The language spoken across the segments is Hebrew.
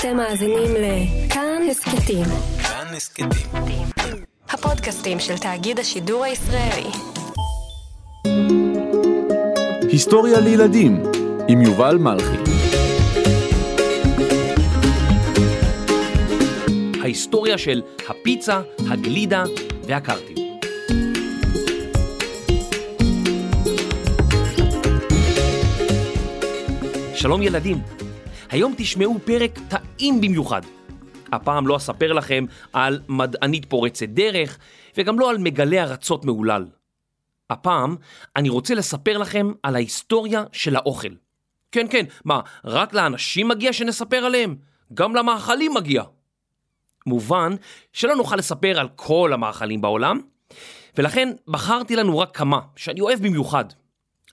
אתם מאזינים לכאן הסכתים. כאן הסכתים. הפודקאסטים של תאגיד השידור הישראלי. היסטוריה לילדים עם יובל מלכי. ההיסטוריה של הפיצה, הגלידה והקרטיב. שלום ילדים, היום תשמעו פרק טעים במיוחד. הפעם לא אספר לכם על מדענית פורצת דרך, וגם לא על מגלה ארצות מהולל. הפעם אני רוצה לספר לכם על ההיסטוריה של האוכל. כן, כן, מה, רק לאנשים מגיע שנספר עליהם? גם למאכלים מגיע. מובן שלא נוכל לספר על כל המאכלים בעולם, ולכן בחרתי לנו רק כמה, שאני אוהב במיוחד.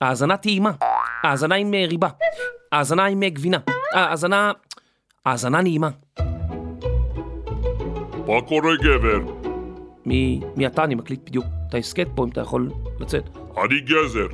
האזנה טעימה, האזנה עם אה, ריבה, האזנה עם אה, גבינה, האזנה... האזנה נעימה. מה קורה גבר? מי, מי אתה? אני מקליט בדיוק את ההסכת פה, אם אתה יכול לצאת. אני גזר.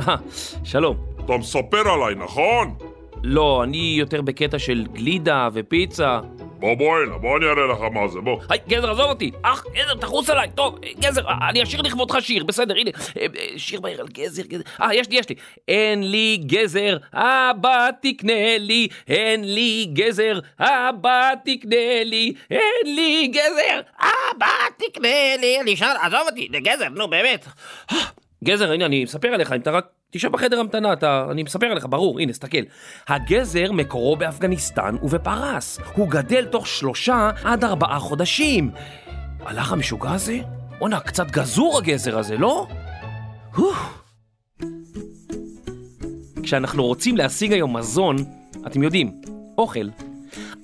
אה, שלום. אתה מספר עליי, נכון? לא, אני יותר בקטע של גלידה ופיצה. בוא בוא הנה, בוא אני אראה לך מה זה, בוא. היי, גזר, עזוב אותי. אח, גזר, תחוס עליי. טוב, גזר, אני אשאיר לכבודך שיר, בסדר, הנה. אה, אה, שיר מהיר על גזר, גזר. אה, יש לי, יש לי. אין לי גזר, אבא תקנה לי. אין לי גזר, אבא תקנה לי. אין לי גזר, אבא תקנה לי. אני אשאל, עזוב אותי, זה גזר, נו, באמת. גזר, הנה, אני מספר עליך, אם אתה רק... תשב בחדר המתנה, אתה... אני מספר עליך, ברור, הנה, סתכל. הגזר מקורו באפגניסטן ובפרס. הוא גדל תוך שלושה עד ארבעה חודשים. הלך המשוגע הזה? בואנה, קצת גזור הגזר הזה, לא? כשאנחנו רוצים להשיג היום מזון, אתם יודעים, אוכל,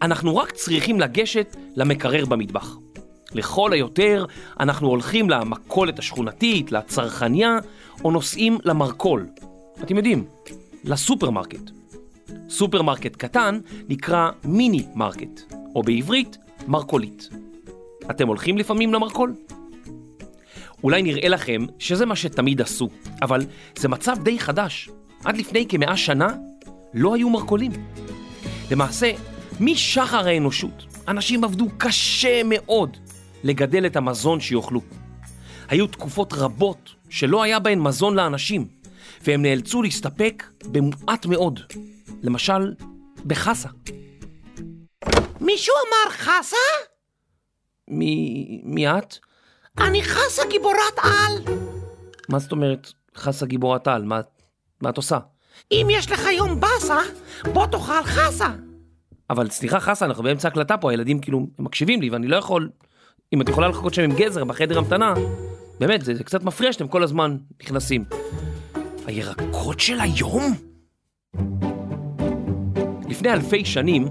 אנחנו רק צריכים לגשת למקרר במטבח. לכל היותר, אנחנו הולכים למכולת השכונתית, לצרכניה, או נוסעים למרכול. אתם יודעים, לסופרמרקט. סופרמרקט קטן נקרא מיני מרקט, או בעברית, מרכולית. אתם הולכים לפעמים למרכול? אולי נראה לכם שזה מה שתמיד עשו, אבל זה מצב די חדש. עד לפני כמאה שנה לא היו מרכולים. למעשה, משחר האנושות, אנשים עבדו קשה מאוד לגדל את המזון שיאכלו. היו תקופות רבות שלא היה בהן מזון לאנשים, והם נאלצו להסתפק במועט מאוד. למשל, בחסה. מישהו אמר חסה? מי... מי את? אני חסה גיבורת על. מה זאת אומרת חסה גיבורת על? מה, מה את עושה? אם יש לך יום באסה, בוא תאכל חסה. אבל סליחה חסה, אנחנו באמצע הקלטה פה, הילדים כאילו מקשיבים לי ואני לא יכול... אם את יכולה לחכות שם עם גזר בחדר המתנה, באמת, זה, זה קצת מפריע שאתם כל הזמן נכנסים. הירקות של היום? לפני אלפי שנים,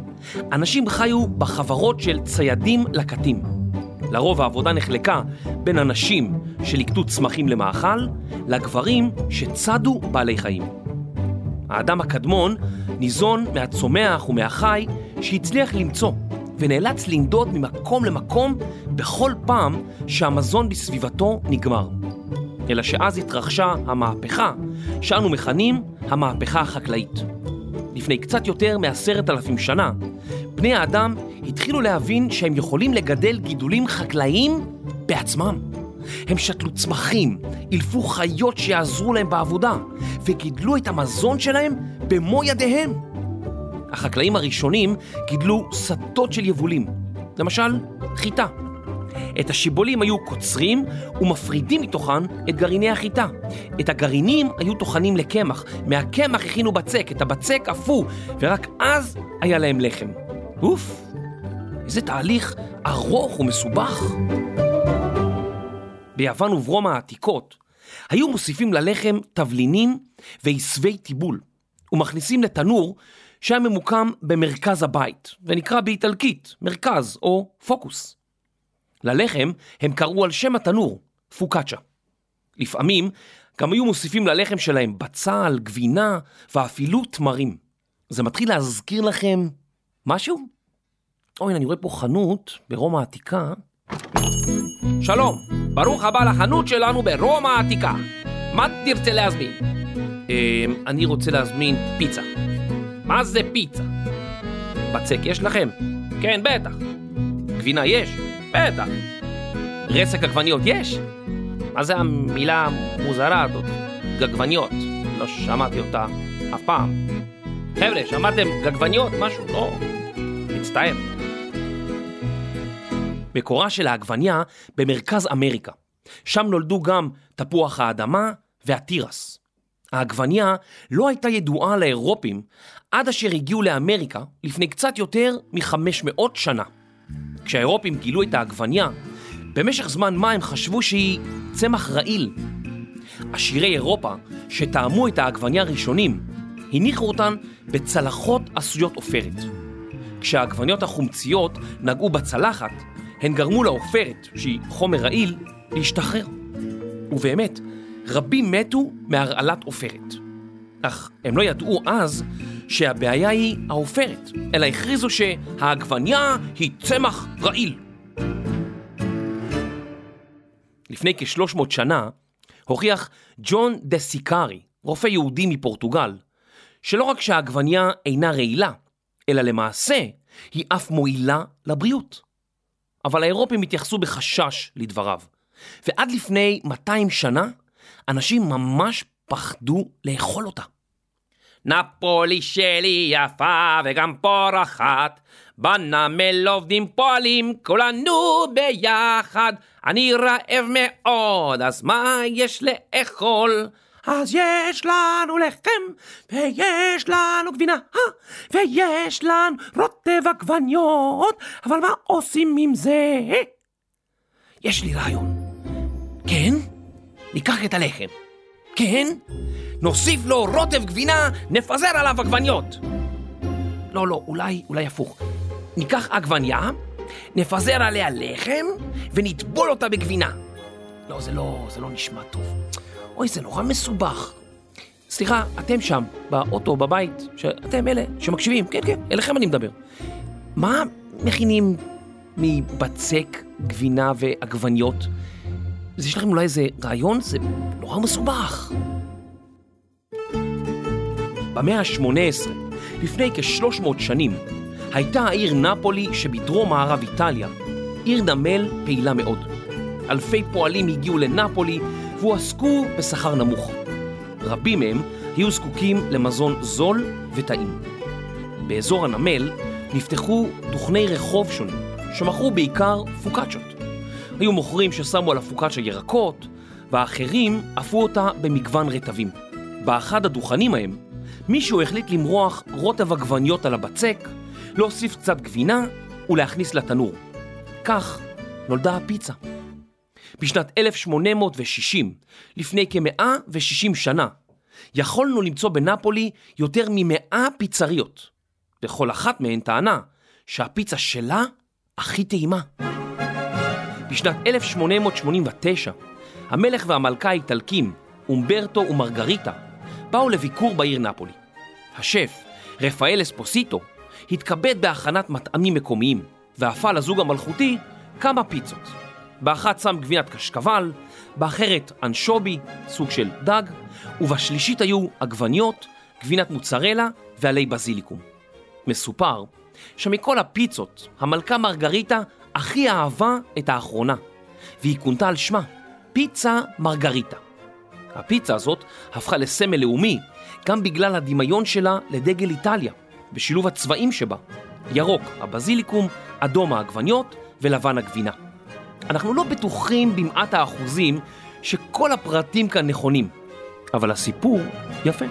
אנשים חיו בחברות של ציידים לקטים. לרוב העבודה נחלקה בין אנשים שליקטו צמחים למאכל, לגברים שצדו בעלי חיים. האדם הקדמון ניזון מהצומח ומהחי שהצליח למצוא, ונאלץ לנדוד ממקום למקום בכל פעם שהמזון בסביבתו נגמר. אלא שאז התרחשה המהפכה שאנו מכנים המהפכה החקלאית. לפני קצת יותר מעשרת אלפים שנה, בני האדם התחילו להבין שהם יכולים לגדל גידולים חקלאיים בעצמם. הם שתלו צמחים, אילפו חיות שיעזרו להם בעבודה, וגידלו את המזון שלהם במו ידיהם. החקלאים הראשונים גידלו שדות של יבולים, למשל חיטה. את השיבולים היו קוצרים ומפרידים מתוכן את גרעיני החיטה. את הגרעינים היו טוחנים לקמח, מהקמח הכינו בצק, את הבצק אפו, ורק אז היה להם לחם. אוף, איזה תהליך ארוך ומסובך. ביוון וברום העתיקות היו מוסיפים ללחם תבלינים ועשבי טיבול, ומכניסים לתנור שהיה ממוקם במרכז הבית, ונקרא באיטלקית מרכז או פוקוס. ללחם הם קראו על שם התנור, פוקאצ'ה. לפעמים גם היו מוסיפים ללחם שלהם בצל, גבינה ואפילו תמרים. זה מתחיל להזכיר לכם משהו? אוי, אני רואה פה חנות ברומא העתיקה. שלום, ברוך הבא לחנות שלנו ברומא העתיקה. מה תרצה להזמין? אה, אני רוצה להזמין פיצה. מה זה פיצה? בצק יש לכם? כן, בטח. גבינה יש? בטח. רסק עגבניות יש? מה זה המילה המוזרה הזאת? גגבניות. לא שמעתי אותה אף פעם. חבר'ה, שמעתם גגבניות? משהו? לא. מצטער. מקורה של העגבניה במרכז אמריקה. שם נולדו גם תפוח האדמה והתירס. העגבניה לא הייתה ידועה לאירופים עד אשר הגיעו לאמריקה לפני קצת יותר מ-500 שנה. כשהאירופים גילו את העגבניה, במשך זמן מה הם חשבו שהיא צמח רעיל. עשירי אירופה, שטעמו את העגבניה הראשונים, הניחו אותן בצלחות עשויות עופרת. כשהעגבניות החומציות נגעו בצלחת, הן גרמו לעופרת, שהיא חומר רעיל, להשתחרר. ובאמת, רבים מתו מהרעלת עופרת. אך הם לא ידעו אז שהבעיה היא העופרת, אלא הכריזו שהעגבניה היא צמח רעיל. לפני כ-300 שנה הוכיח ג'ון דה סיקארי, רופא יהודי מפורטוגל, שלא רק שהעגבניה אינה רעילה, אלא למעשה היא אף מועילה לבריאות. אבל האירופים התייחסו בחשש לדבריו, ועד לפני 200 שנה אנשים ממש פחדו לאכול אותה. נפולי שלי יפה וגם פורחת, בנמל עובדים פועלים כולנו ביחד. אני רעב מאוד, אז מה יש לאכול? אז יש לנו לחם, ויש לנו גבינה, אה, ויש לנו רוטב עגבניות, אבל מה עושים עם זה? יש לי רעיון. כן? ניקח את הלחם. כן? נוסיף לו רוטב גבינה, נפזר עליו עגבניות. לא, לא, אולי, אולי הפוך. ניקח עגבניה, נפזר עליה לחם, ונטבול אותה בגבינה. לא, זה לא, זה לא נשמע טוב. אוי, זה נורא מסובך. סליחה, אתם שם, באוטו, בבית, שאתם אלה שמקשיבים, כן, כן, אליכם אני מדבר. מה מכינים מבצק, גבינה ועגבניות? אז יש לכם אולי איזה רעיון? זה נורא מסובך. במאה ה-18, לפני כ-300 שנים, הייתה העיר נפולי שבדרום מערב איטליה, עיר נמל פעילה מאוד. אלפי פועלים הגיעו לנפולי והועסקו בשכר נמוך. רבים מהם היו זקוקים למזון זול וטעים. באזור הנמל נפתחו דוכני רחוב שונים, שמכרו בעיקר פוקצ'ות. היו מוכרים ששמו על הפוקצ'ה ירקות, והאחרים אפו אותה במגוון רטבים. באחד הדוכנים ההם, מישהו החליט למרוח רוטב עגבניות על הבצק, להוסיף קצת גבינה ולהכניס לתנור. כך נולדה הפיצה. בשנת 1860, לפני כ-160 שנה, יכולנו למצוא בנפולי יותר מ-100 פיצריות, וכל אחת מהן טענה שהפיצה שלה הכי טעימה. בשנת 1889, המלך והמלכה האיטלקים, אומברטו ומרגריטה, באו לביקור בעיר נפולי. השף, רפאל אספוסיטו, התכבד בהכנת מטעמים מקומיים, ואפה לזוג המלכותי כמה פיצות. באחת שם גבינת קשקבל, באחרת אנשובי, סוג של דג, ובשלישית היו עגבניות, גבינת מוצרלה ועלי בזיליקום. מסופר שמכל הפיצות, המלכה מרגריטה הכי אהבה את האחרונה, והיא כונתה על שמה, פיצה מרגריטה. הפיצה הזאת הפכה לסמל לאומי גם בגלל הדמיון שלה לדגל איטליה, בשילוב הצבעים שבה, ירוק הבזיליקום, אדום העגבניות ולבן הגבינה. אנחנו לא בטוחים במעט האחוזים שכל הפרטים כאן נכונים, אבל הסיפור יפה.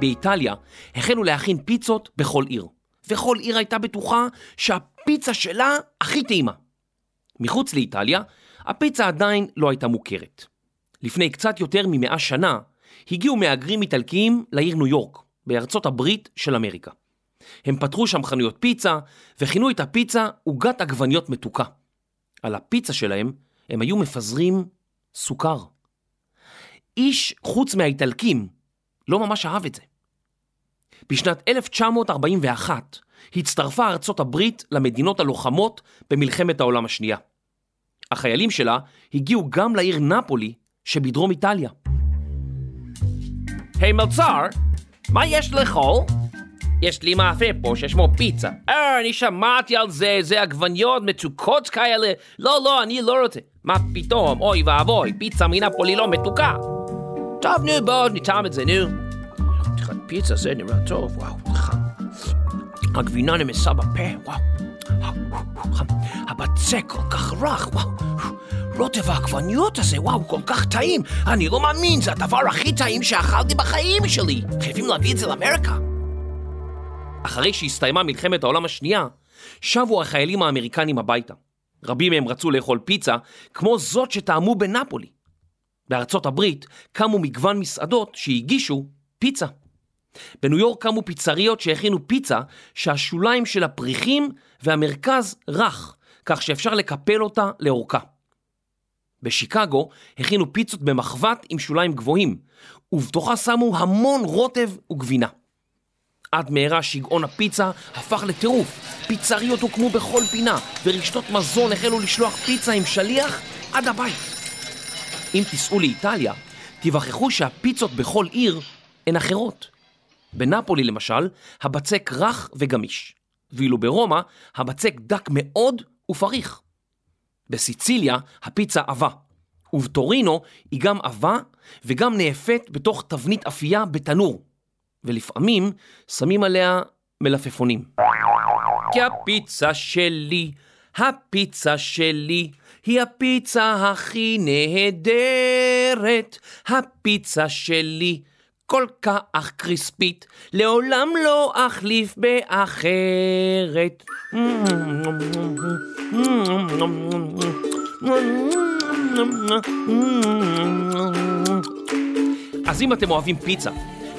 באיטליה החלו להכין פיצות בכל עיר, וכל עיר הייתה בטוחה שהפיצה שלה הכי טעימה. מחוץ לאיטליה, הפיצה עדיין לא הייתה מוכרת. לפני קצת יותר ממאה שנה, הגיעו מהגרים איטלקיים לעיר ניו יורק, בארצות הברית של אמריקה. הם פתחו שם חנויות פיצה, וכינו את הפיצה עוגת עגבניות מתוקה. על הפיצה שלהם הם היו מפזרים סוכר. איש חוץ מהאיטלקים לא ממש אהב את זה. בשנת 1941 הצטרפה ארצות הברית למדינות הלוחמות במלחמת העולם השנייה. החיילים שלה הגיעו גם לעיר נפולי שבדרום איטליה. היי hey, מלצר, מה יש לאכול? יש לי מאפה פה ששמו פיצה. אה, אני שמעתי על זה, זה עגבניות מתוקות כאלה. לא, לא, אני לא רוצה. מה פתאום, אוי ואבוי, פיצה מנפולי לא מתוקה. טוב, נו, בואו נטעם את זה, נו. פיצה, זה נראה טוב, וואו, חם. הגבינה נמסה בפה, וואו. הבצק כל כך רך, וואו. רוטב העגבניות הזה, וואו, כל כך טעים. אני לא מאמין, זה הדבר הכי טעים שאכלתי בחיים שלי. חייבים להביא את זה לאמריקה. אחרי שהסתיימה מלחמת העולם השנייה, שבו החיילים האמריקנים הביתה. רבים מהם רצו לאכול פיצה, כמו זאת שטעמו בנפולי. בארצות הברית קמו מגוון מסעדות שהגישו פיצה. בניו יורק קמו פיצריות שהכינו פיצה שהשוליים של הפריחים והמרכז רך, כך שאפשר לקפל אותה לאורכה. בשיקגו הכינו פיצות במחבת עם שוליים גבוהים, ובתוכה שמו המון רוטב וגבינה. עד מהרה שגעון הפיצה הפך לטירוף. פיצריות הוקמו בכל פינה, ורשתות מזון החלו לשלוח פיצה עם שליח עד הבית. אם תיסעו לאיטליה, תיווכחו שהפיצות בכל עיר הן אחרות. בנפולי למשל, הבצק רך וגמיש, ואילו ברומא, הבצק דק מאוד ופריך. בסיציליה הפיצה עבה, ובטורינו היא גם עבה וגם נאפת בתוך תבנית אפייה בתנור, ולפעמים שמים עליה מלפפונים. כי הפיצה שלי, הפיצה שלי, היא הפיצה הכי נהדרת. הפיצה שלי כל כך קריספית, לעולם לא אחליף באחרת. אז אם אתם אוהבים פיצה,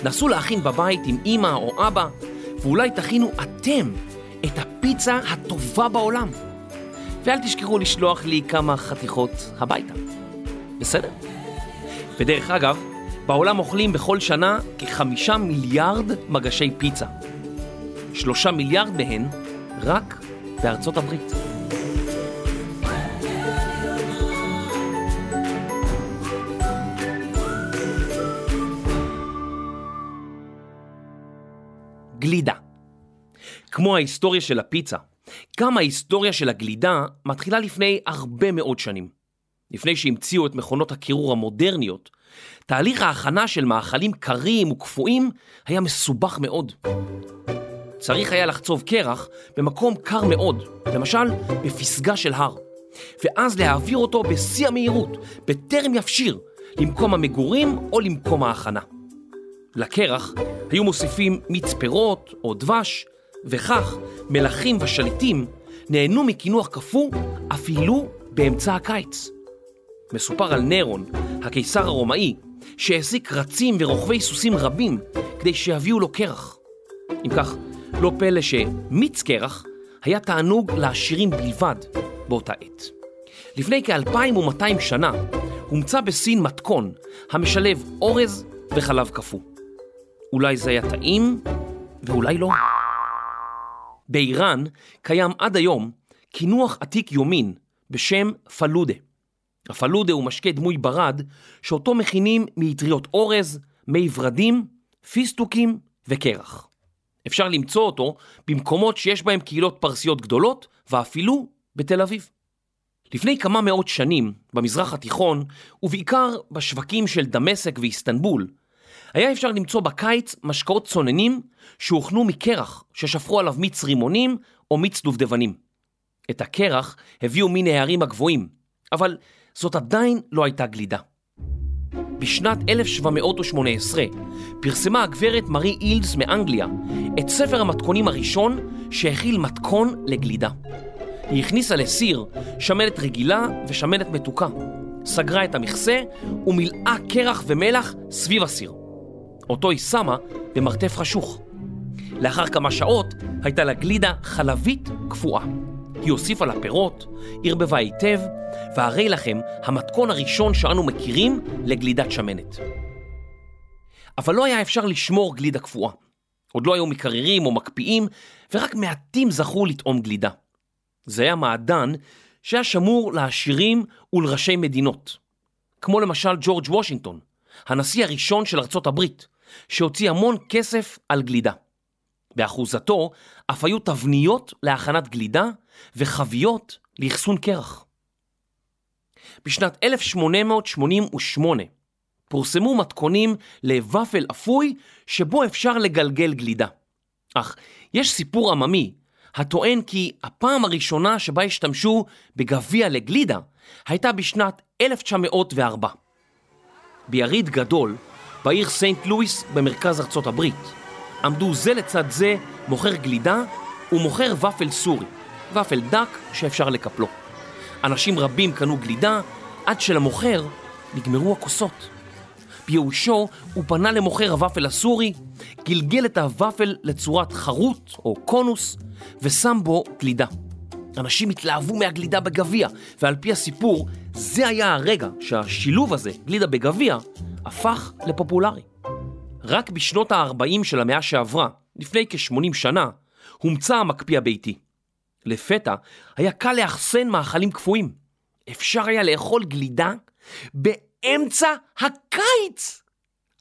נסו להכין בבית עם אמא או אבא, ואולי תכינו אתם את הפיצה הטובה בעולם. ואל תשכחו לשלוח לי כמה חתיכות הביתה. בסדר? ודרך אגב, בעולם אוכלים בכל שנה כחמישה מיליארד מגשי פיצה. שלושה מיליארד מהן רק בארצות הברית. גלידה. כמו ההיסטוריה של הפיצה, גם ההיסטוריה של הגלידה מתחילה לפני הרבה מאוד שנים. לפני שהמציאו את מכונות הקירור המודרניות, תהליך ההכנה של מאכלים קרים וקפואים היה מסובך מאוד. צריך היה לחצוב קרח במקום קר מאוד, למשל בפסגה של הר, ואז להעביר אותו בשיא המהירות, בטרם יפשיר, למקום המגורים או למקום ההכנה. לקרח היו מוסיפים מיץ פירות או דבש, וכך מלכים ושליטים נהנו מקינוח קפוא אפילו באמצע הקיץ. מסופר על נירון, הקיסר הרומאי, שהעסיק רצים ורוכבי סוסים רבים כדי שיביאו לו קרח. אם כך, לא פלא שמיץ קרח היה תענוג לעשירים בלבד באותה עת. לפני כ-2200 שנה הומצא בסין מתכון המשלב אורז וחלב קפוא. אולי זה היה טעים ואולי לא. באיראן קיים עד היום קינוח עתיק יומין בשם פלודה. הפלודה הוא משקה דמוי ברד שאותו מכינים מאטריות אורז, מי ורדים, פיסטוקים וקרח. אפשר למצוא אותו במקומות שיש בהם קהילות פרסיות גדולות ואפילו בתל אביב. לפני כמה מאות שנים, במזרח התיכון, ובעיקר בשווקים של דמשק ואיסטנבול, היה אפשר למצוא בקיץ משקאות צוננים שהוכנו מקרח ששפכו עליו מיץ רימונים או מיץ דובדבנים. את הקרח הביאו מן הערים הגבוהים, אבל זאת עדיין לא הייתה גלידה. בשנת 1718 פרסמה הגברת מארי אילס מאנגליה את ספר המתכונים הראשון שהכיל מתכון לגלידה. היא הכניסה לסיר שמנת רגילה ושמנת מתוקה, סגרה את המכסה ומילאה קרח ומלח סביב הסיר. אותו היא שמה במרתף חשוך. לאחר כמה שעות הייתה לה גלידה חלבית קפואה. היא הוסיפה לה פירות, ערבבה היטב, והרי לכם המתכון הראשון שאנו מכירים לגלידת שמנת. אבל לא היה אפשר לשמור גלידה קפואה. עוד לא היו מקררים או מקפיאים, ורק מעטים זכו לטעום גלידה. זה היה מעדן שהיה שמור לעשירים ולראשי מדינות. כמו למשל ג'ורג' וושינגטון, הנשיא הראשון של ארצות הברית, שהוציא המון כסף על גלידה. באחוזתו אף היו תבניות להכנת גלידה וחביות לאחסון קרח. בשנת 1888 פורסמו מתכונים לוואפל אפוי שבו אפשר לגלגל גלידה. אך יש סיפור עממי הטוען כי הפעם הראשונה שבה השתמשו בגביע לגלידה הייתה בשנת 1904. ביריד גדול, בעיר סנט לואיס במרכז ארצות הברית, עמדו זה לצד זה מוכר גלידה ומוכר ופל סורי, ופל דק שאפשר לקפלו. אנשים רבים קנו גלידה עד שלמוכר נגמרו הכוסות. בייאושו הוא פנה למוכר הוופל הסורי, גלגל את הוופל לצורת חרוט או קונוס ושם בו גלידה. אנשים התלהבו מהגלידה בגביע, ועל פי הסיפור, זה היה הרגע שהשילוב הזה, גלידה בגביע, הפך לפופולרי. רק בשנות ה-40 של המאה שעברה, לפני כ-80 שנה, הומצא המקפיא הביתי. לפתע היה קל לאחסן מאכלים קפואים. אפשר היה לאכול גלידה באמצע הקיץ!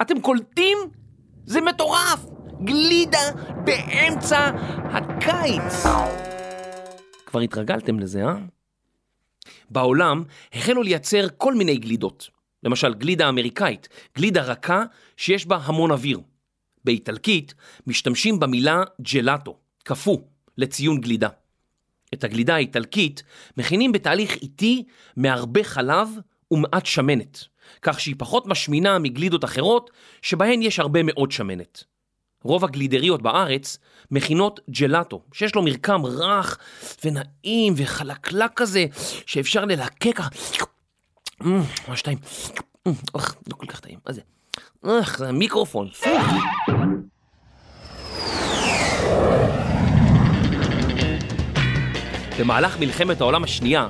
אתם קולטים? זה מטורף! גלידה באמצע הקיץ! כבר התרגלתם לזה, אה? בעולם החלו לייצר כל מיני גלידות. למשל גלידה אמריקאית, גלידה רכה שיש בה המון אוויר. באיטלקית משתמשים במילה ג'לטו, קפוא, לציון גלידה. את הגלידה האיטלקית מכינים בתהליך איטי מהרבה חלב ומעט שמנת, כך שהיא פחות משמינה מגלידות אחרות שבהן יש הרבה מאוד שמנת. רוב הגלידריות בארץ מכינות ג'לטו, שיש לו מרקם רך ונעים וחלקלק כזה, שאפשר ללקק ככה. ממש טעים. אוח, לא כל כך טעים, מה זה? אוח, זה המיקרופון. במהלך מלחמת העולם השנייה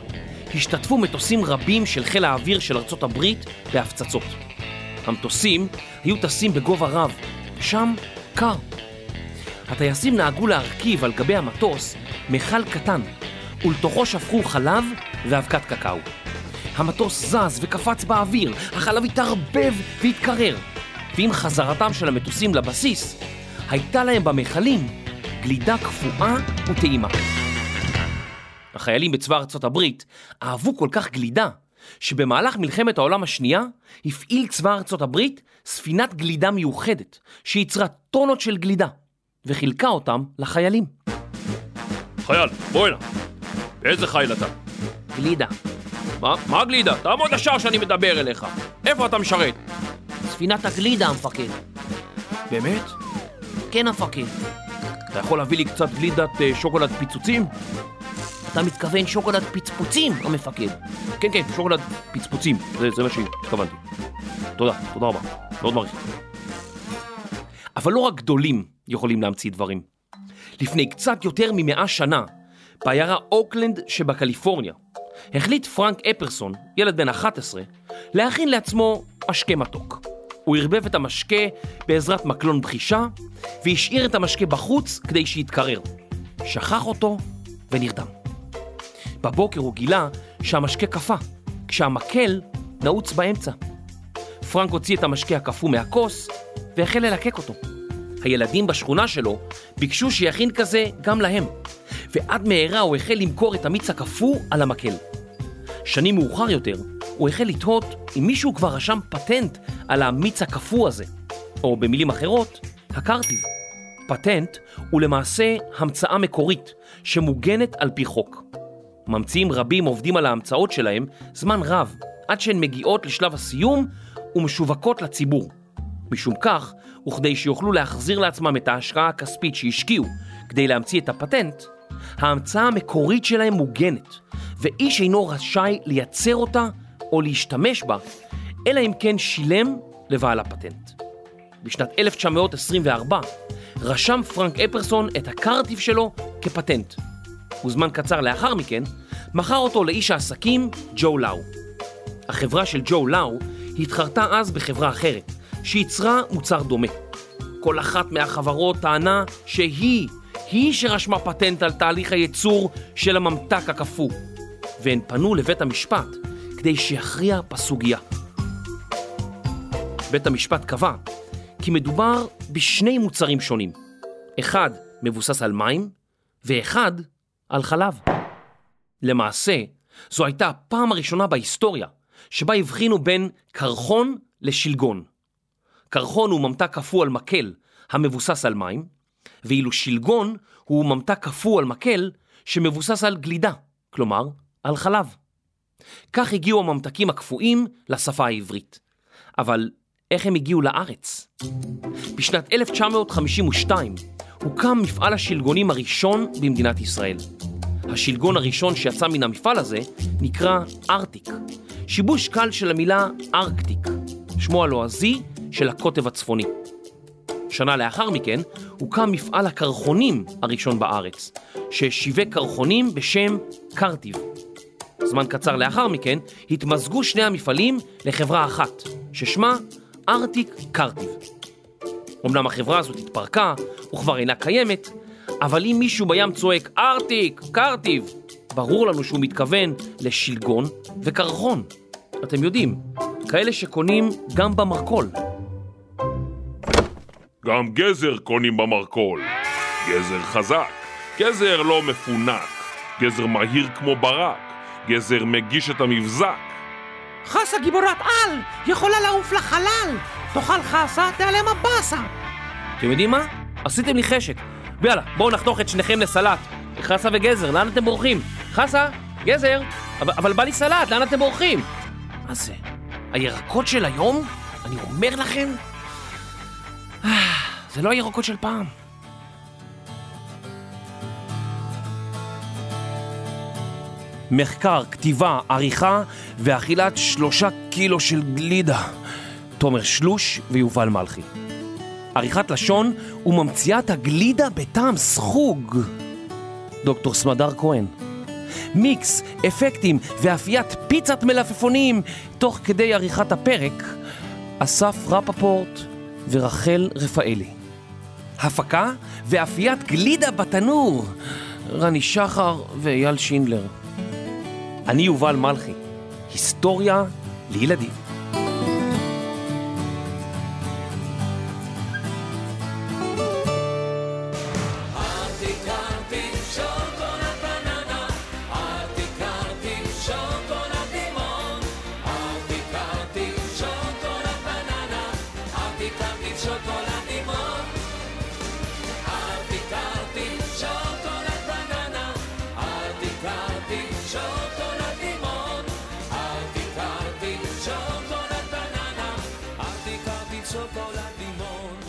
השתתפו מטוסים רבים של חיל האוויר של ארצות הברית בהפצצות. המטוסים היו טסים בגובה רב, ושם קר. הטייסים נהגו להרכיב על גבי המטוס מכל קטן, ולתוכו שפכו חלב ואבקת קקאו. המטוס זז וקפץ באוויר, החלב התערבב והתקרר, ועם חזרתם של המטוסים לבסיס, הייתה להם במכלים גלידה קפואה וטעימה. החיילים בצבא ארצות הברית אהבו כל כך גלידה, שבמהלך מלחמת העולם השנייה הפעיל צבא ארצות הברית ספינת גלידה מיוחדת, שייצרה טונות של גלידה, וחילקה אותם לחיילים. חייל, בוא הנה. איזה חייל אתה? גלידה. מה, מה גלידה? תעמוד ישר שאני מדבר אליך. איפה אתה משרת? ספינת הגלידה, המפקד. באמת? כן, המפקד. אתה יכול להביא לי קצת גלידת אה, שוקולד פיצוצים? אתה מתכוון שוקולד פצפוצים, המפקד. כן, כן, שוקולד פצפוצים. זה, זה מה שהתכוונתי. תודה, תודה רבה. מאוד מעריך. אבל לא רק גדולים יכולים להמציא דברים. לפני קצת יותר ממאה שנה, בעיירה אוקלנד שבקליפורניה, החליט פרנק אפרסון, ילד בן 11, להכין לעצמו משקה מתוק. הוא ערבב את המשקה בעזרת מקלון בחישה, והשאיר את המשקה בחוץ כדי שיתקרר. שכח אותו ונרדם. בבוקר הוא גילה שהמשקה קפא, כשהמקל נעוץ באמצע. פרנק הוציא את המשקה הקפוא מהכוס והחל ללקק אותו. הילדים בשכונה שלו ביקשו שיכין כזה גם להם, ועד מהרה הוא החל למכור את המיץ הקפוא על המקל. שנים מאוחר יותר, הוא החל לתהות אם מישהו כבר רשם פטנט על המיץ הקפוא הזה, או במילים אחרות, הקרטיב. פטנט הוא למעשה המצאה מקורית שמוגנת על פי חוק. ממציאים רבים עובדים על ההמצאות שלהם זמן רב, עד שהן מגיעות לשלב הסיום ומשווקות לציבור. משום כך, וכדי שיוכלו להחזיר לעצמם את ההשקעה הכספית שהשקיעו כדי להמציא את הפטנט, ההמצאה המקורית שלהם מוגנת, ואיש אינו רשאי לייצר אותה או להשתמש בה, אלא אם כן שילם לבעל הפטנט. בשנת 1924 רשם פרנק אפרסון את הקרטיב שלו כפטנט. וזמן קצר לאחר מכן מכר אותו לאיש העסקים ג'ו לאו. החברה של ג'ו לאו התחרתה אז בחברה אחרת, שייצרה מוצר דומה. כל אחת מהחברות טענה שהיא, היא שרשמה פטנט על תהליך הייצור של הממתק הקפוא, והן פנו לבית המשפט כדי שיכריע בסוגיה. בית המשפט קבע כי מדובר בשני מוצרים שונים. אחד מבוסס על מים, ואחד על חלב. למעשה, זו הייתה הפעם הראשונה בהיסטוריה שבה הבחינו בין קרחון לשלגון. קרחון הוא ממתק קפוא על מקל המבוסס על מים, ואילו שלגון הוא ממתק קפוא על מקל שמבוסס על גלידה, כלומר, על חלב. כך הגיעו הממתקים הקפואים לשפה העברית. אבל איך הם הגיעו לארץ? בשנת 1952 הוקם מפעל השלגונים הראשון במדינת ישראל. השלגון הראשון שיצא מן המפעל הזה נקרא ארטיק, שיבוש קל של המילה ארקטיק, שמו הלועזי של הקוטב הצפוני. שנה לאחר מכן הוקם מפעל הקרחונים הראשון בארץ, ששיווק קרחונים בשם קרטיב. זמן קצר לאחר מכן התמזגו שני המפעלים לחברה אחת, ששמה ארטיק קרטיב. אמנם החברה הזאת התפרקה וכבר אינה קיימת, אבל אם מישהו בים צועק ארטיק, קרטיב, ברור לנו שהוא מתכוון לשלגון וקרחון. אתם יודעים, כאלה שקונים גם במרכול. גם גזר קונים במרכול. גזר חזק, גזר לא מפונק, גזר מהיר כמו ברק, גזר מגיש את המבזק. חסה גיבורת על, יכולה לעוף לחלל. תאכל חסה, תיעלם הבאסה. אתם יודעים מה? עשיתם לי חשק. ויאללה, בואו נחתוך את שניכם לסלט. חסה וגזר, לאן אתם בורחים? חסה, גזר, אבל, אבל בא לי סלט, לאן אתם בורחים? מה זה? הירקות של היום? אני אומר לכם, אה, זה לא הירקות של פעם. מחקר, כתיבה, עריכה ואכילת שלושה קילו של גלידה. תומר שלוש ויובל מלכי. עריכת לשון וממציאת הגלידה בטעם סחוג. דוקטור סמדר כהן. מיקס, אפקטים ואפיית פיצת מלפפונים תוך כדי עריכת הפרק, אסף רפפורט ורחל רפאלי. הפקה ואפיית גלידה בתנור, רני שחר ואייל שינדלר. אני יובל מלכי, היסטוריה לילדים.